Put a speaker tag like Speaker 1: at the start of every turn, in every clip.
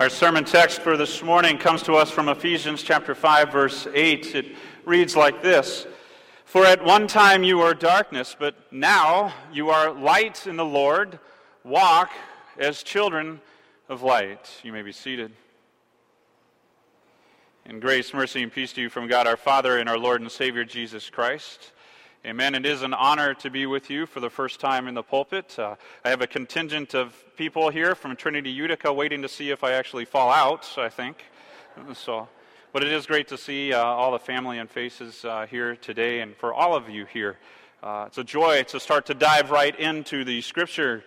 Speaker 1: Our sermon text for this morning comes to us from Ephesians chapter 5 verse 8. It reads like this: For at one time you were darkness, but now you are light in the Lord. Walk as children of light. You may be seated. In grace, mercy, and peace to you from God our Father and our Lord and Savior Jesus Christ. Amen. It is an honor to be with you for the first time in the pulpit. Uh, I have a contingent of people here from Trinity Utica waiting to see if I actually fall out, I think. So, but it is great to see uh, all the family and faces uh, here today, and for all of you here. Uh, it's a joy to start to dive right into the scripture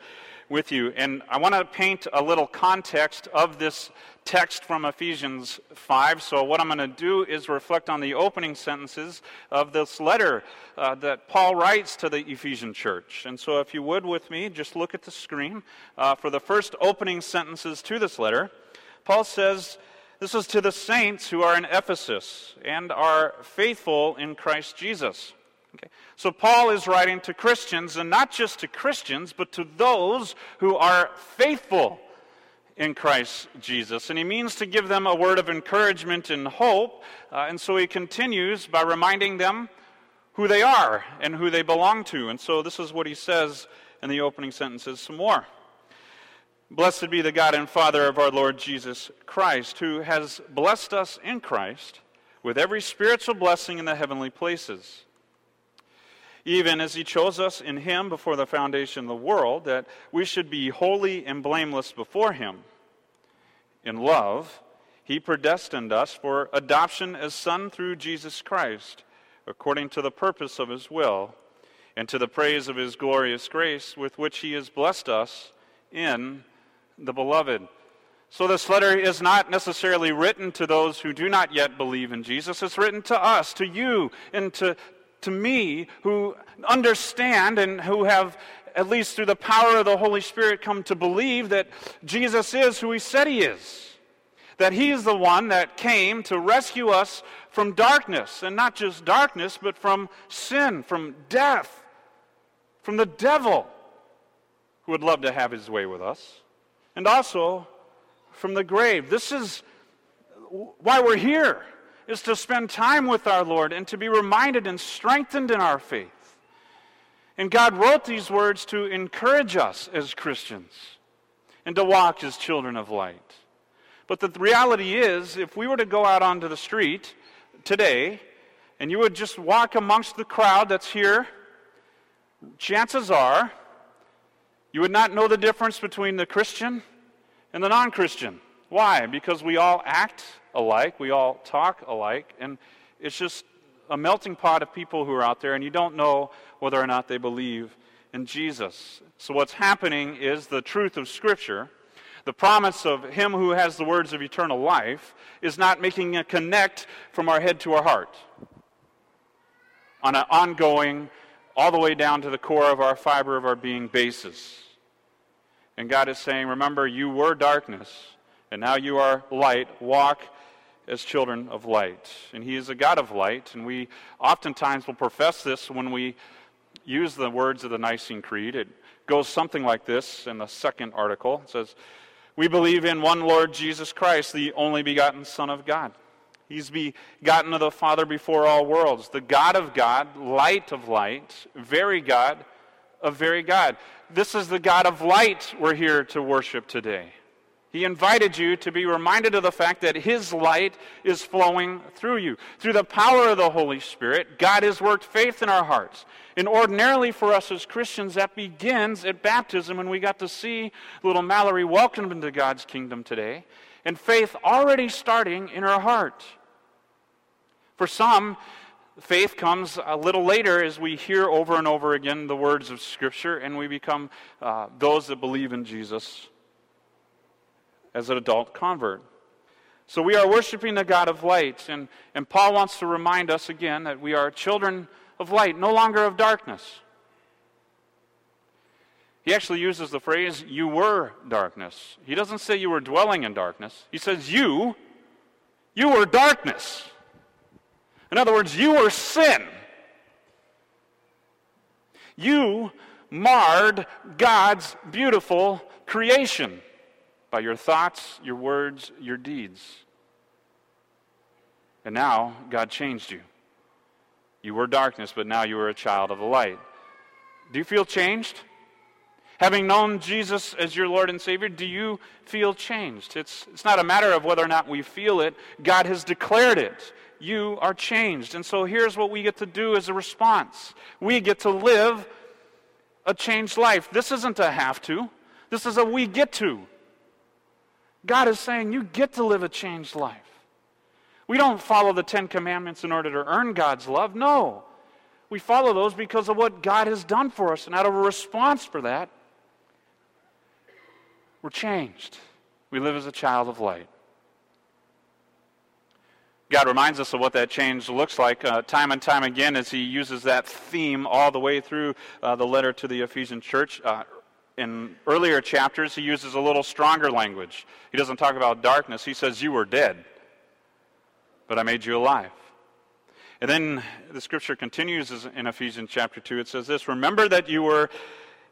Speaker 1: with you. And I want to paint a little context of this text from Ephesians 5. So, what I'm going to do is reflect on the opening sentences of this letter uh, that Paul writes to the Ephesian church. And so, if you would with me, just look at the screen uh, for the first opening sentences to this letter. Paul says, This is to the saints who are in Ephesus and are faithful in Christ Jesus. Okay. So Paul is writing to Christians, and not just to Christians, but to those who are faithful in Christ Jesus. And he means to give them a word of encouragement and hope. Uh, and so he continues by reminding them who they are and who they belong to. And so this is what he says in the opening sentences some more. Blessed be the God and Father of our Lord Jesus Christ, who has blessed us in Christ with every spiritual blessing in the heavenly places even as he chose us in him before the foundation of the world, that we should be holy and blameless before him. In love, he predestined us for adoption as son through Jesus Christ, according to the purpose of his will, and to the praise of his glorious grace with which he has blessed us in the beloved. So, this letter is not necessarily written to those who do not yet believe in Jesus. It's written to us, to you, and to, to me who understand and who have, at least through the power of the Holy Spirit, come to believe that Jesus is who he said he is. That he is the one that came to rescue us from darkness, and not just darkness, but from sin, from death, from the devil, who would love to have his way with us, and also from the grave. This is why we're here is to spend time with our Lord and to be reminded and strengthened in our faith. And God wrote these words to encourage us as Christians and to walk as children of light. But the reality is, if we were to go out onto the street today and you would just walk amongst the crowd that's here, chances are you would not know the difference between the Christian and the non Christian. Why? Because we all act alike, we all talk alike, and it's just a melting pot of people who are out there, and you don't know whether or not they believe in Jesus. So, what's happening is the truth of Scripture, the promise of Him who has the words of eternal life, is not making a connect from our head to our heart on an ongoing, all the way down to the core of our fiber of our being basis. And God is saying, Remember, you were darkness, and now you are light. Walk as children of light. And He is a God of light, and we oftentimes will profess this when we use the words of the Nicene Creed. It goes something like this in the second article. It says, We believe in one Lord Jesus Christ, the only begotten Son of God. He's begotten of the Father before all worlds, the God of God, light of light, very God of very God. This is the God of light we're here to worship today. He invited you to be reminded of the fact that His light is flowing through you. Through the power of the Holy Spirit, God has worked faith in our hearts. And ordinarily for us as Christians, that begins at baptism, and we got to see little Mallory welcomed into God's kingdom today, and faith already starting in her heart. For some, faith comes a little later as we hear over and over again the words of Scripture, and we become uh, those that believe in Jesus as an adult convert. So we are worshiping the God of light, and, and Paul wants to remind us again that we are children of light, no longer of darkness. He actually uses the phrase, you were darkness. He doesn't say you were dwelling in darkness. He says, you, you were darkness. In other words, you were sin. You marred God's beautiful creation. By your thoughts, your words, your deeds. And now God changed you. You were darkness, but now you are a child of the light. Do you feel changed? Having known Jesus as your Lord and Savior, do you feel changed? It's, it's not a matter of whether or not we feel it, God has declared it. You are changed. And so here's what we get to do as a response we get to live a changed life. This isn't a have to, this is a we get to. God is saying you get to live a changed life. We don't follow the Ten Commandments in order to earn God's love. No. We follow those because of what God has done for us. And out of a response for that, we're changed. We live as a child of light. God reminds us of what that change looks like uh, time and time again as he uses that theme all the way through uh, the letter to the Ephesian church. Uh, in earlier chapters, he uses a little stronger language. He doesn't talk about darkness, he says, You were dead, but I made you alive. And then the scripture continues in Ephesians chapter 2. It says this Remember that you were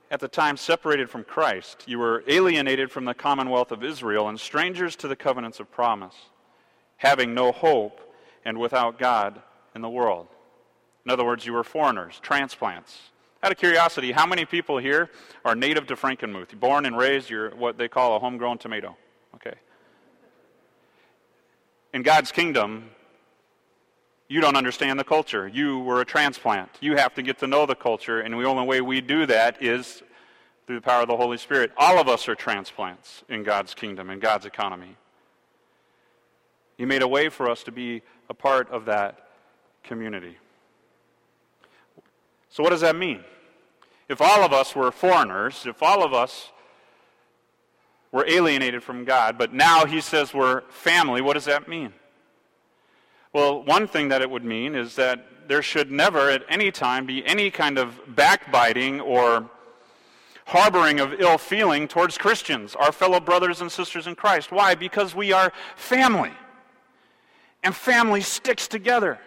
Speaker 1: at the time separated from Christ, you were alienated from the commonwealth of Israel and strangers to the covenants of promise having no hope and without God in the world. In other words, you were foreigners, transplants. Out of curiosity, how many people here are native to Frankenmuth? Born and raised, you're what they call a homegrown tomato. Okay. In God's kingdom, you don't understand the culture. You were a transplant. You have to get to know the culture, and the only way we do that is through the power of the Holy Spirit. All of us are transplants in God's kingdom, in God's economy. He made a way for us to be a part of that community. So, what does that mean? If all of us were foreigners, if all of us were alienated from God, but now he says we're family, what does that mean? Well, one thing that it would mean is that there should never at any time be any kind of backbiting or harboring of ill feeling towards Christians, our fellow brothers and sisters in Christ. Why? Because we are family and family sticks together.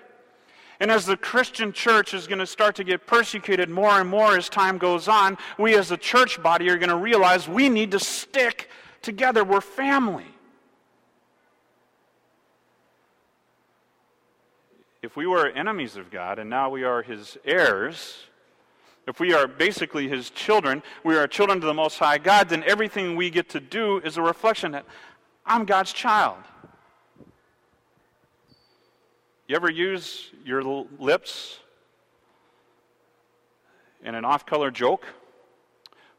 Speaker 1: And as the Christian church is going to start to get persecuted more and more as time goes on, we as a church body are going to realize we need to stick together. We're family. If we were enemies of God and now we are his heirs, if we are basically his children, we are children to the Most High God, then everything we get to do is a reflection that I'm God's child. You ever use your lips in an off color joke?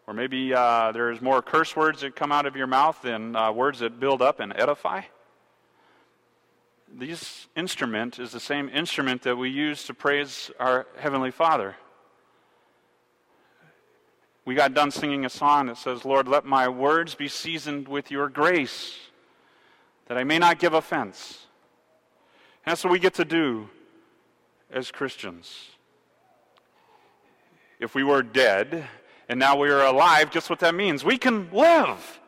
Speaker 1: Or maybe uh, there's more curse words that come out of your mouth than uh, words that build up and edify? This instrument is the same instrument that we use to praise our Heavenly Father. We got done singing a song that says, Lord, let my words be seasoned with your grace, that I may not give offense. That's what we get to do as Christians. If we were dead and now we are alive, guess what that means? We can live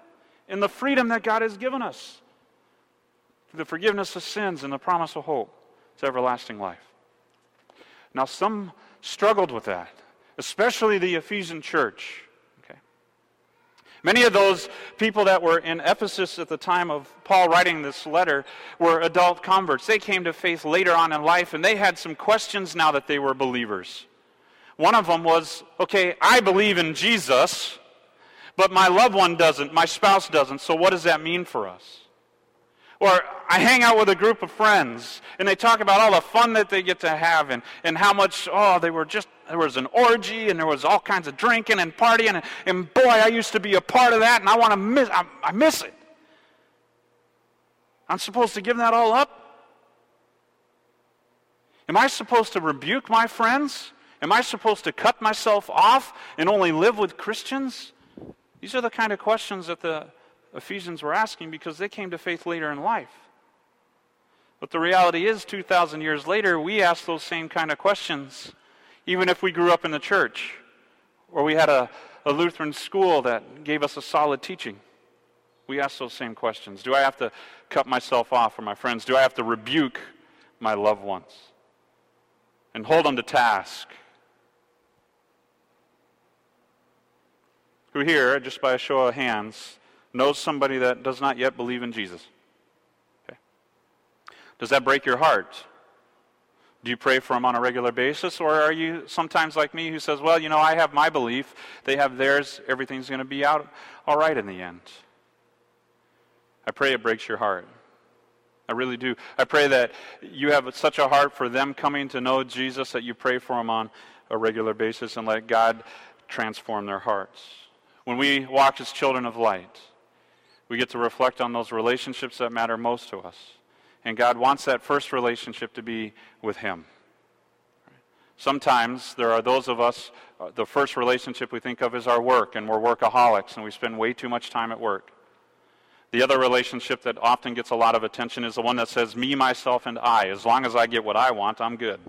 Speaker 1: in the freedom that God has given us the forgiveness of sins and the promise of hope to everlasting life. Now, some struggled with that, especially the Ephesian church. Many of those people that were in Ephesus at the time of Paul writing this letter were adult converts. They came to faith later on in life, and they had some questions now that they were believers. One of them was okay, I believe in Jesus, but my loved one doesn't, my spouse doesn't, so what does that mean for us? Or I hang out with a group of friends and they talk about all the fun that they get to have and, and how much, oh, they were just, there was an orgy and there was all kinds of drinking and partying. And, and boy, I used to be a part of that and I want to miss, I, I miss it. I'm supposed to give that all up? Am I supposed to rebuke my friends? Am I supposed to cut myself off and only live with Christians? These are the kind of questions that the Ephesians were asking because they came to faith later in life. But the reality is, 2,000 years later, we ask those same kind of questions, even if we grew up in the church or we had a, a Lutheran school that gave us a solid teaching. We ask those same questions. Do I have to cut myself off from my friends? Do I have to rebuke my loved ones and hold them to task? Who here, just by a show of hands, knows somebody that does not yet believe in Jesus? Okay. Does that break your heart? Do you pray for them on a regular basis? Or are you sometimes like me who says, well, you know, I have my belief, they have theirs, everything's going to be out all right in the end? I pray it breaks your heart. I really do. I pray that you have such a heart for them coming to know Jesus that you pray for them on a regular basis and let God transform their hearts. When we walk as children of light, we get to reflect on those relationships that matter most to us. And God wants that first relationship to be with Him. Sometimes there are those of us, uh, the first relationship we think of is our work, and we're workaholics, and we spend way too much time at work. The other relationship that often gets a lot of attention is the one that says, me, myself, and I. As long as I get what I want, I'm good.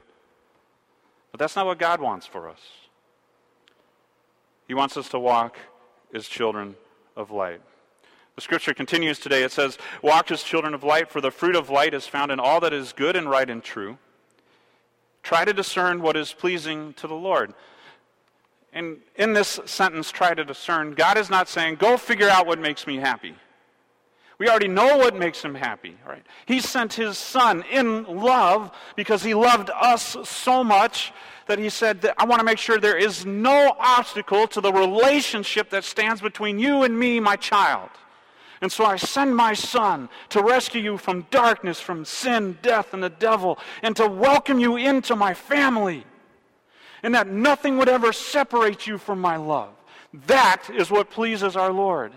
Speaker 1: But that's not what God wants for us. He wants us to walk as children of light. The scripture continues today. It says, Walk as children of light, for the fruit of light is found in all that is good and right and true. Try to discern what is pleasing to the Lord. And in this sentence, try to discern, God is not saying, Go figure out what makes me happy. We already know what makes him happy, right? He sent his son in love because he loved us so much that he said that I want to make sure there is no obstacle to the relationship that stands between you and me, my child. And so I send my son to rescue you from darkness, from sin, death, and the devil, and to welcome you into my family. And that nothing would ever separate you from my love. That is what pleases our Lord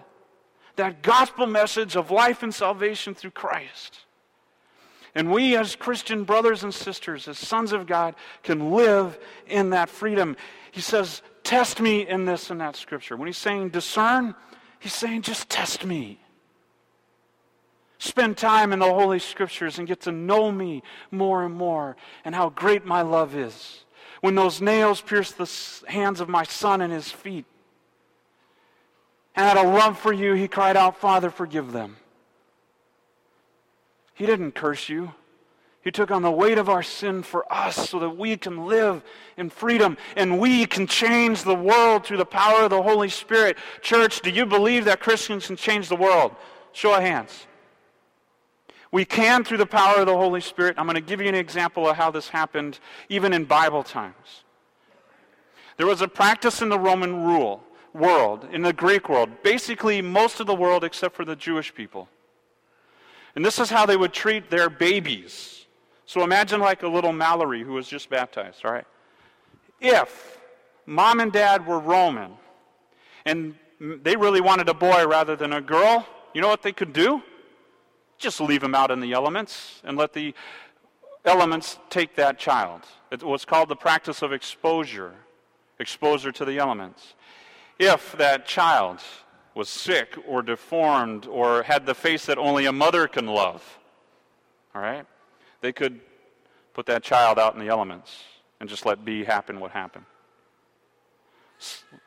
Speaker 1: that gospel message of life and salvation through Christ. And we, as Christian brothers and sisters, as sons of God, can live in that freedom. He says, Test me in this and that scripture. When he's saying discern, he's saying, Just test me. Spend time in the Holy Scriptures and get to know me more and more and how great my love is. When those nails pierced the hands of my son and his feet, and out of love for you, he cried out, Father, forgive them. He didn't curse you. He took on the weight of our sin for us so that we can live in freedom and we can change the world through the power of the Holy Spirit. Church, do you believe that Christians can change the world? Show of hands. We can through the power of the Holy Spirit. I'm going to give you an example of how this happened even in Bible times. There was a practice in the Roman rule world, in the Greek world, basically most of the world except for the Jewish people. And this is how they would treat their babies. So imagine like a little Mallory who was just baptized, all right? If mom and dad were Roman and they really wanted a boy rather than a girl, you know what they could do? Just leave him out in the elements and let the elements take that child. It was called the practice of exposure, exposure to the elements if that child was sick or deformed or had the face that only a mother can love, all right, they could put that child out in the elements and just let be happen what happened.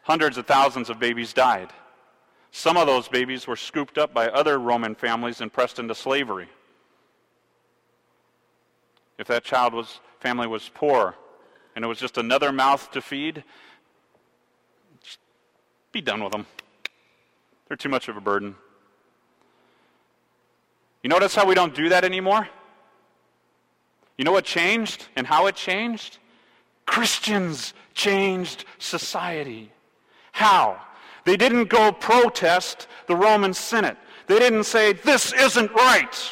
Speaker 1: Hundreds of thousands of babies died. Some of those babies were scooped up by other Roman families and pressed into slavery. If that child was family was poor and it was just another mouth to feed, be done with them. They're too much of a burden. You notice how we don't do that anymore? You know what changed and how it changed? Christians changed society. How? They didn't go protest the Roman Senate. They didn't say, This isn't right.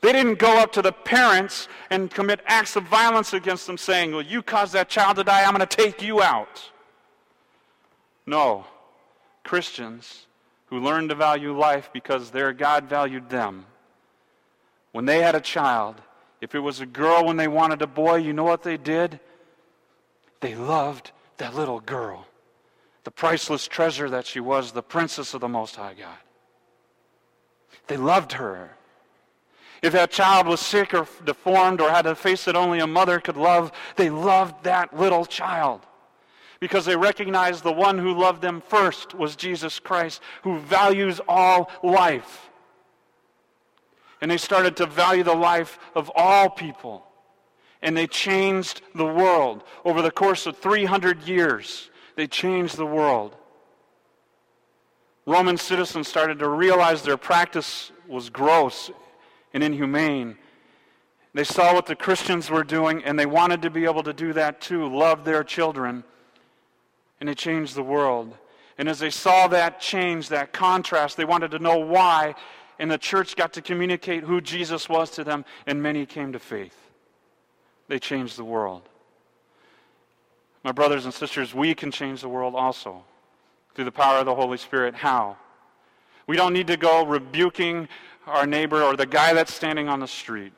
Speaker 1: They didn't go up to the parents and commit acts of violence against them, saying, Well, you caused that child to die, I'm going to take you out. No. Christians who learned to value life because their God valued them. When they had a child, if it was a girl when they wanted a boy, you know what they did? They loved that little girl, the priceless treasure that she was, the princess of the Most High God. They loved her. If that child was sick or deformed or had a face that only a mother could love, they loved that little child because they recognized the one who loved them first was Jesus Christ, who values all life. And they started to value the life of all people. And they changed the world. Over the course of 300 years, they changed the world. Roman citizens started to realize their practice was gross and inhumane. They saw what the Christians were doing, and they wanted to be able to do that too love their children. And it changed the world. And as they saw that change, that contrast, they wanted to know why. And the church got to communicate who Jesus was to them, and many came to faith. They changed the world. My brothers and sisters, we can change the world also through the power of the Holy Spirit. How? We don't need to go rebuking our neighbor or the guy that's standing on the street.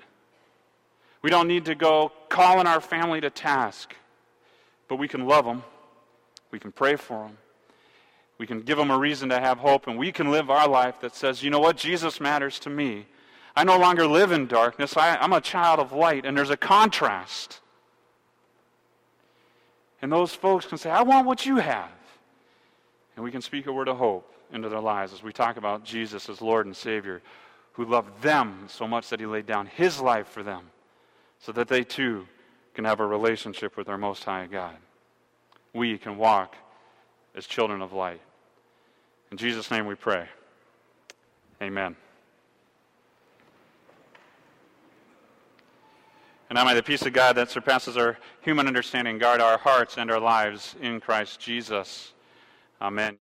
Speaker 1: We don't need to go calling our family to task. But we can love them. We can pray for them. We can give them a reason to have hope. And we can live our life that says, you know what? Jesus matters to me. I no longer live in darkness. I, I'm a child of light. And there's a contrast. And those folks can say, I want what you have. And we can speak a word of hope into their lives as we talk about Jesus as Lord and Savior, who loved them so much that he laid down his life for them so that they too can have a relationship with our Most High God. We can walk as children of light. In Jesus' name we pray. Amen. And now may the peace of God that surpasses our human understanding guard our hearts and our lives in Christ Jesus. Amen.